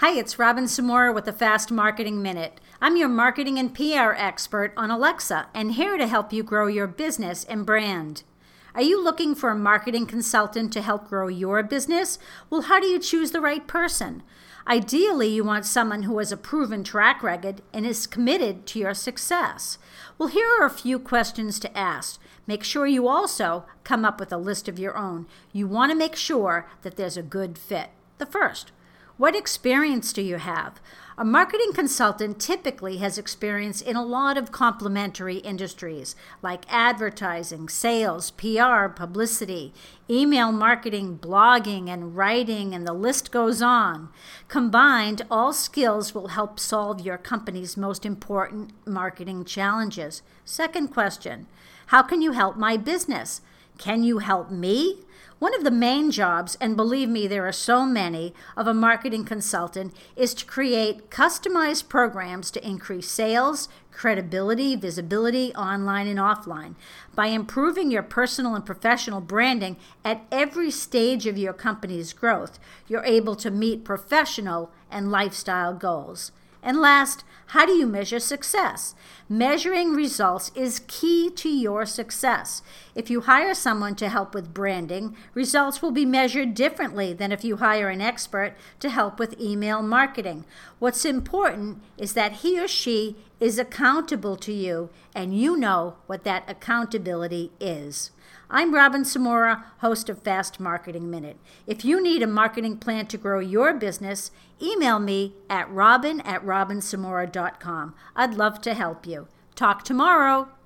Hi, it's Robin Samora with the Fast Marketing Minute. I'm your marketing and PR expert on Alexa and here to help you grow your business and brand. Are you looking for a marketing consultant to help grow your business? Well, how do you choose the right person? Ideally, you want someone who has a proven track record and is committed to your success. Well, here are a few questions to ask. Make sure you also come up with a list of your own. You want to make sure that there's a good fit. The first, what experience do you have? A marketing consultant typically has experience in a lot of complementary industries like advertising, sales, PR, publicity, email marketing, blogging, and writing, and the list goes on. Combined, all skills will help solve your company's most important marketing challenges. Second question How can you help my business? Can you help me? One of the main jobs, and believe me, there are so many, of a marketing consultant is to create customized programs to increase sales, credibility, visibility online and offline. By improving your personal and professional branding at every stage of your company's growth, you're able to meet professional and lifestyle goals. And last, how do you measure success? Measuring results is key to your success. If you hire someone to help with branding, results will be measured differently than if you hire an expert to help with email marketing. What's important is that he or she is accountable to you and you know what that accountability is. I'm Robin Samora, host of Fast Marketing Minute. If you need a marketing plan to grow your business, email me at robin at robinsamora.com. I'd love to help you. Talk tomorrow.